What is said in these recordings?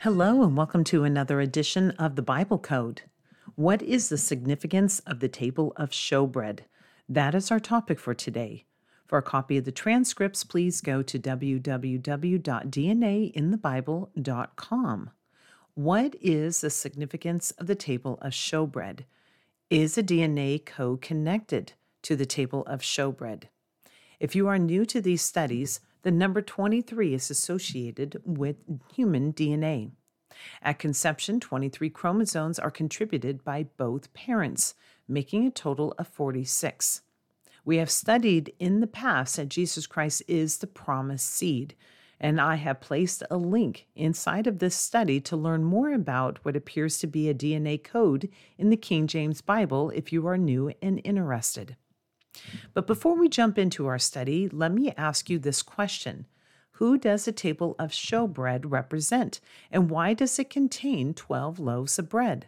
Hello, and welcome to another edition of the Bible Code. What is the significance of the table of showbread? That is our topic for today. For a copy of the transcripts, please go to www.dnainthebible.com. What is the significance of the table of showbread? Is a DNA co connected to the table of showbread? If you are new to these studies, the number 23 is associated with human DNA. At conception, 23 chromosomes are contributed by both parents, making a total of 46. We have studied in the past that Jesus Christ is the promised seed, and I have placed a link inside of this study to learn more about what appears to be a DNA code in the King James Bible if you are new and interested. But before we jump into our study, let me ask you this question Who does the table of showbread represent, and why does it contain 12 loaves of bread?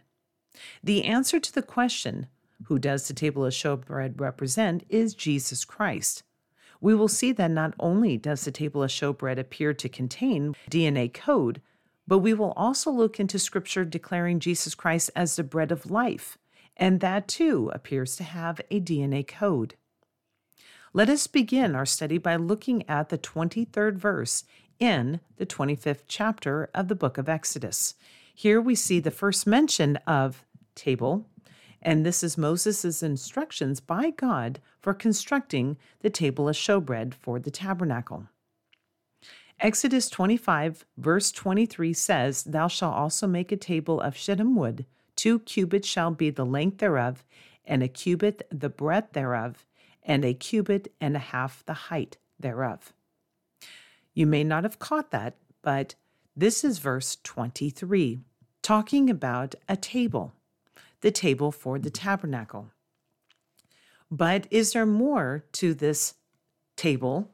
The answer to the question, Who does the table of showbread represent, is Jesus Christ. We will see that not only does the table of showbread appear to contain DNA code, but we will also look into scripture declaring Jesus Christ as the bread of life, and that too appears to have a DNA code. Let us begin our study by looking at the 23rd verse in the 25th chapter of the book of Exodus. Here we see the first mention of table, and this is Moses' instructions by God for constructing the table of showbread for the tabernacle. Exodus 25, verse 23 says, Thou shalt also make a table of shittim wood, two cubits shall be the length thereof, and a cubit the breadth thereof, and a cubit and a half the height thereof. You may not have caught that, but this is verse 23, talking about a table, the table for the tabernacle. But is there more to this table?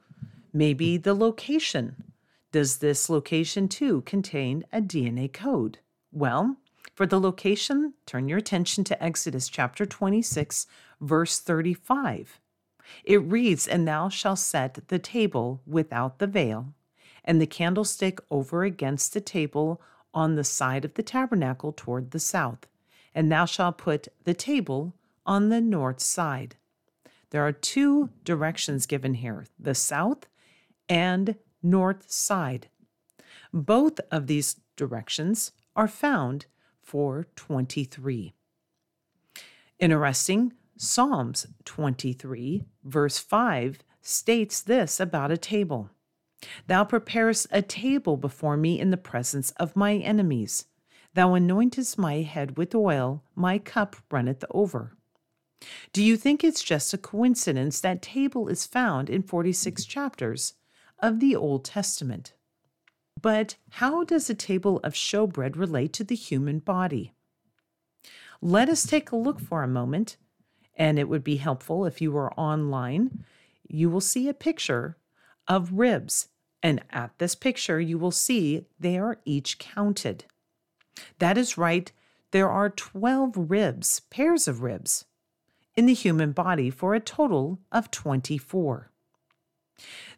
Maybe the location. Does this location too contain a DNA code? Well, for the location, turn your attention to Exodus chapter 26, verse 35. It reads, And thou shalt set the table without the veil, and the candlestick over against the table on the side of the tabernacle toward the south, and thou shalt put the table on the north side. There are two directions given here the south and north side. Both of these directions are found for 23. Interesting, Psalms 23, verse 5, states this about a table Thou preparest a table before me in the presence of my enemies. Thou anointest my head with oil, my cup runneth over. Do you think it's just a coincidence that table is found in 46 chapters of the Old Testament? But how does a table of showbread relate to the human body? Let us take a look for a moment and it would be helpful if you were online. You will see a picture of ribs, and at this picture, you will see they are each counted. That is right, there are 12 ribs, pairs of ribs, in the human body for a total of 24.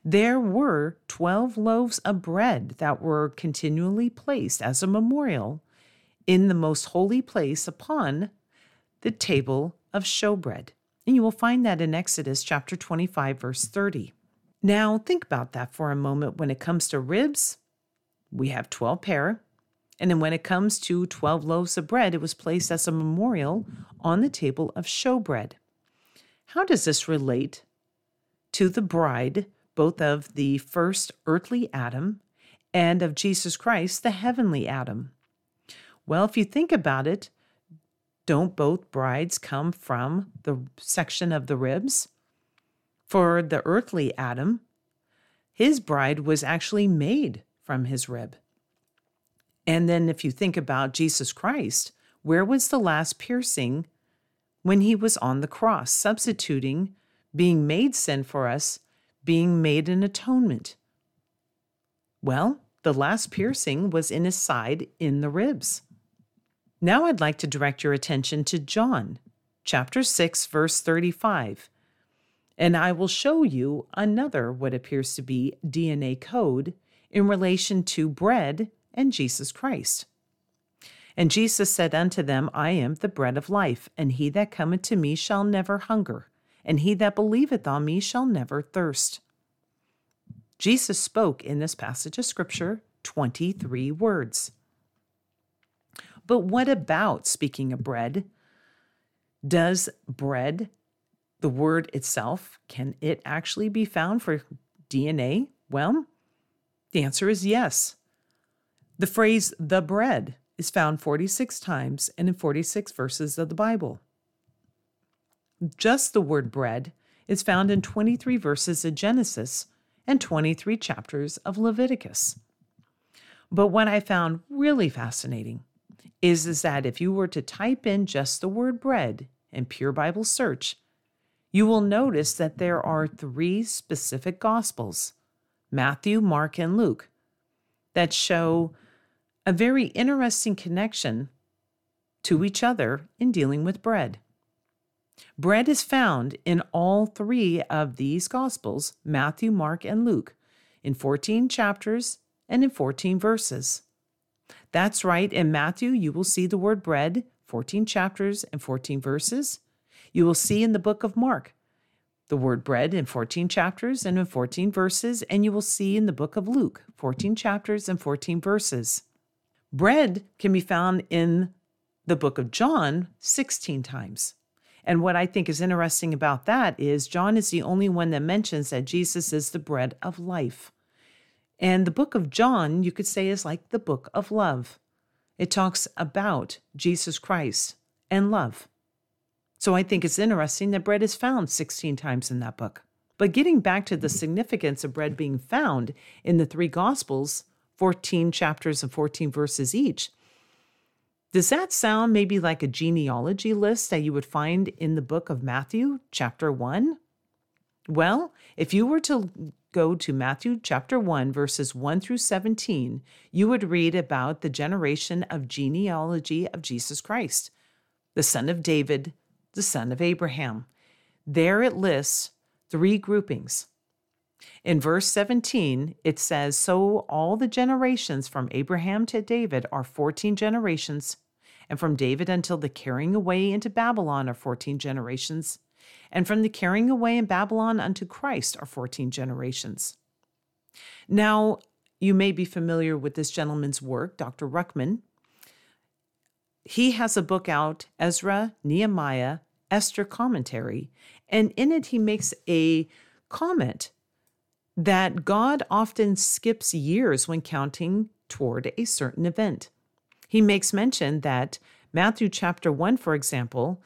There were 12 loaves of bread that were continually placed as a memorial in the most holy place upon the table of showbread. And you will find that in Exodus chapter 25, verse 30. Now, think about that for a moment. When it comes to ribs, we have 12 pair. And then when it comes to 12 loaves of bread, it was placed as a memorial on the table of showbread. How does this relate to the bride, both of the first earthly Adam and of Jesus Christ, the heavenly Adam? Well, if you think about it, don't both brides come from the section of the ribs? For the earthly Adam, his bride was actually made from his rib. And then if you think about Jesus Christ, where was the last piercing when he was on the cross, substituting being made sin for us, being made an atonement? Well, the last piercing was in his side in the ribs. Now I'd like to direct your attention to John chapter 6 verse 35. And I will show you another, what appears to be DNA code in relation to bread and Jesus Christ. And Jesus said unto them, I am the bread of life, and he that cometh to me shall never hunger, and he that believeth on me shall never thirst. Jesus spoke in this passage of Scripture 23 words. But what about speaking of bread? Does bread, the word itself, can it actually be found for DNA? Well, the answer is yes. The phrase the bread is found 46 times and in 46 verses of the Bible. Just the word bread is found in 23 verses of Genesis and 23 chapters of Leviticus. But what I found really fascinating is, is that if you were to type in just the word bread in Pure Bible Search, you will notice that there are three specific Gospels Matthew, Mark, and Luke that show a very interesting connection to each other in dealing with bread. Bread is found in all three of these Gospels Matthew, Mark, and Luke in 14 chapters and in 14 verses. That's right, in Matthew, you will see the word bread, 14 chapters and 14 verses. You will see in the book of Mark the word bread in 14 chapters and in 14 verses, and you will see in the book of Luke 14 chapters and 14 verses. Bread can be found in the book of John 16 times. And what I think is interesting about that is John is the only one that mentions that Jesus is the bread of life. And the book of John, you could say, is like the book of love. It talks about Jesus Christ and love. So I think it's interesting that bread is found 16 times in that book. But getting back to the significance of bread being found in the three Gospels, 14 chapters and 14 verses each. Does that sound maybe like a genealogy list that you would find in the book of Matthew, chapter 1? Well, if you were to go to Matthew chapter 1, verses 1 through 17, you would read about the generation of genealogy of Jesus Christ, the son of David, the son of Abraham. There it lists three groupings in verse 17, it says, So all the generations from Abraham to David are 14 generations, and from David until the carrying away into Babylon are 14 generations, and from the carrying away in Babylon unto Christ are 14 generations. Now, you may be familiar with this gentleman's work, Dr. Ruckman. He has a book out, Ezra, Nehemiah, Esther Commentary, and in it he makes a comment that God often skips years when counting toward a certain event. He makes mention that Matthew chapter 1, for example,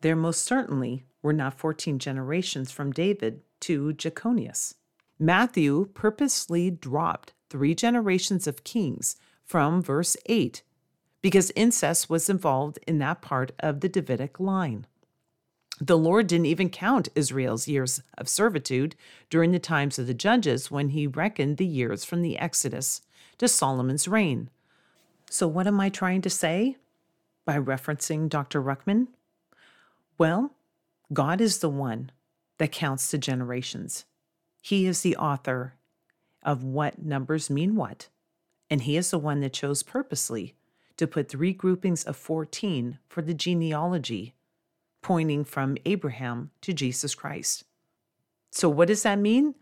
there most certainly were not 14 generations from David to Jeconias. Matthew purposely dropped three generations of kings from verse 8 because incest was involved in that part of the Davidic line. The Lord didn't even count Israel's years of servitude during the times of the judges when he reckoned the years from the Exodus to Solomon's reign. So, what am I trying to say by referencing Dr. Ruckman? Well, God is the one that counts the generations. He is the author of what numbers mean what. And He is the one that chose purposely to put three groupings of 14 for the genealogy pointing from Abraham to Jesus Christ. So, what does that mean?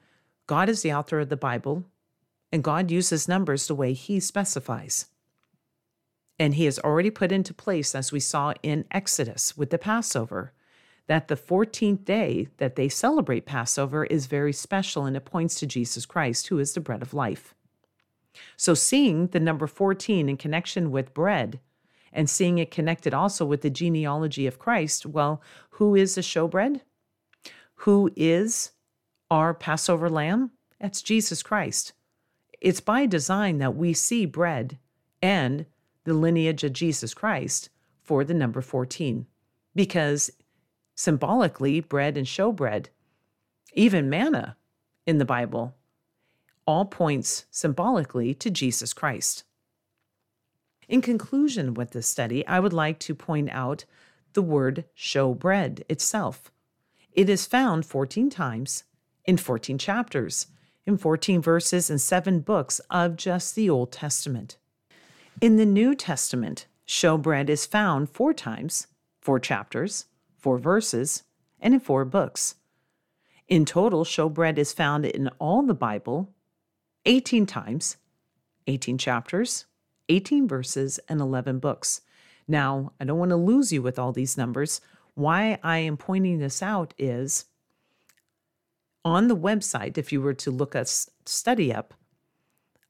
God is the author of the Bible, and God uses numbers the way He specifies. And He has already put into place, as we saw in Exodus with the Passover, that the 14th day that they celebrate Passover is very special and it points to Jesus Christ, who is the bread of life. So, seeing the number 14 in connection with bread and seeing it connected also with the genealogy of Christ, well, who is the showbread? Who is our Passover lamb? That's Jesus Christ. It's by design that we see bread and the lineage of Jesus Christ for the number 14, because symbolically, bread and showbread, even manna in the Bible, all points symbolically to Jesus Christ. In conclusion with this study, I would like to point out the word showbread itself. It is found 14 times in 14 chapters, in 14 verses, and seven books of just the Old Testament. In the New Testament, showbread is found four times, four chapters, four verses, and in four books. In total, showbread is found in all the Bible 18 times, 18 chapters, 18 verses, and 11 books. Now, I don't want to lose you with all these numbers. Why I am pointing this out is on the website, if you were to look us study up,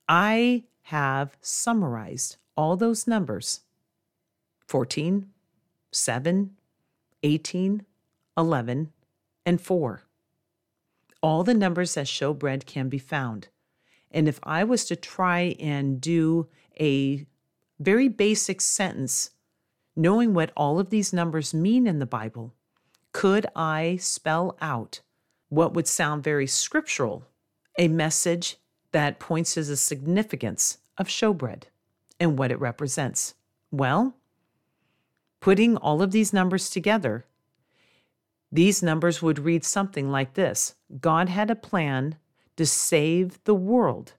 I have summarized all those numbers 14, 7, 18, 11, and 4. All the numbers that show bread can be found. And if I was to try and do a very basic sentence, knowing what all of these numbers mean in the Bible, could I spell out what would sound very scriptural, a message that points to the significance of showbread and what it represents? Well, putting all of these numbers together, these numbers would read something like this God had a plan to save the world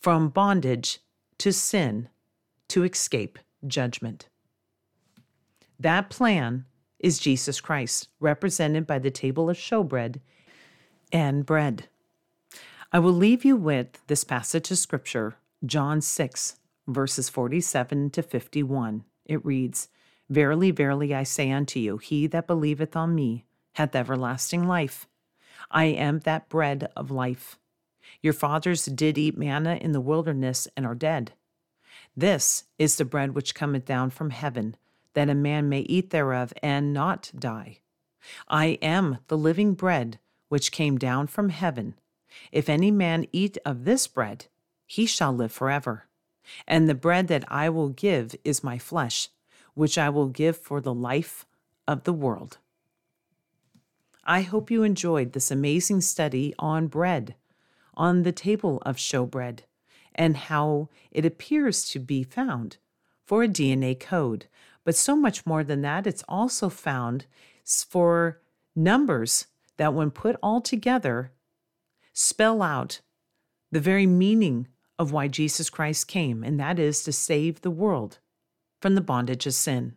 from bondage to sin to escape judgment. That plan is Jesus Christ, represented by the table of showbread and bread. I will leave you with this passage of scripture, John 6, verses 47 to 51. It reads, Verily, verily, I say unto you, he that believeth on me hath everlasting life. I am that bread of life. Your fathers did eat manna in the wilderness and are dead. This is the bread which cometh down from heaven, that a man may eat thereof and not die. I am the living bread which came down from heaven. If any man eat of this bread, he shall live forever. And the bread that I will give is my flesh, which I will give for the life of the world. I hope you enjoyed this amazing study on bread, on the table of showbread, and how it appears to be found for a DNA code. But so much more than that, it's also found for numbers that, when put all together, spell out the very meaning of why Jesus Christ came, and that is to save the world from the bondage of sin.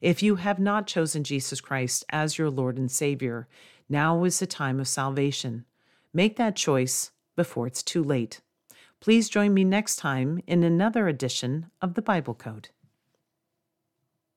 If you have not chosen Jesus Christ as your Lord and Savior, now is the time of salvation. Make that choice before it's too late. Please join me next time in another edition of the Bible Code.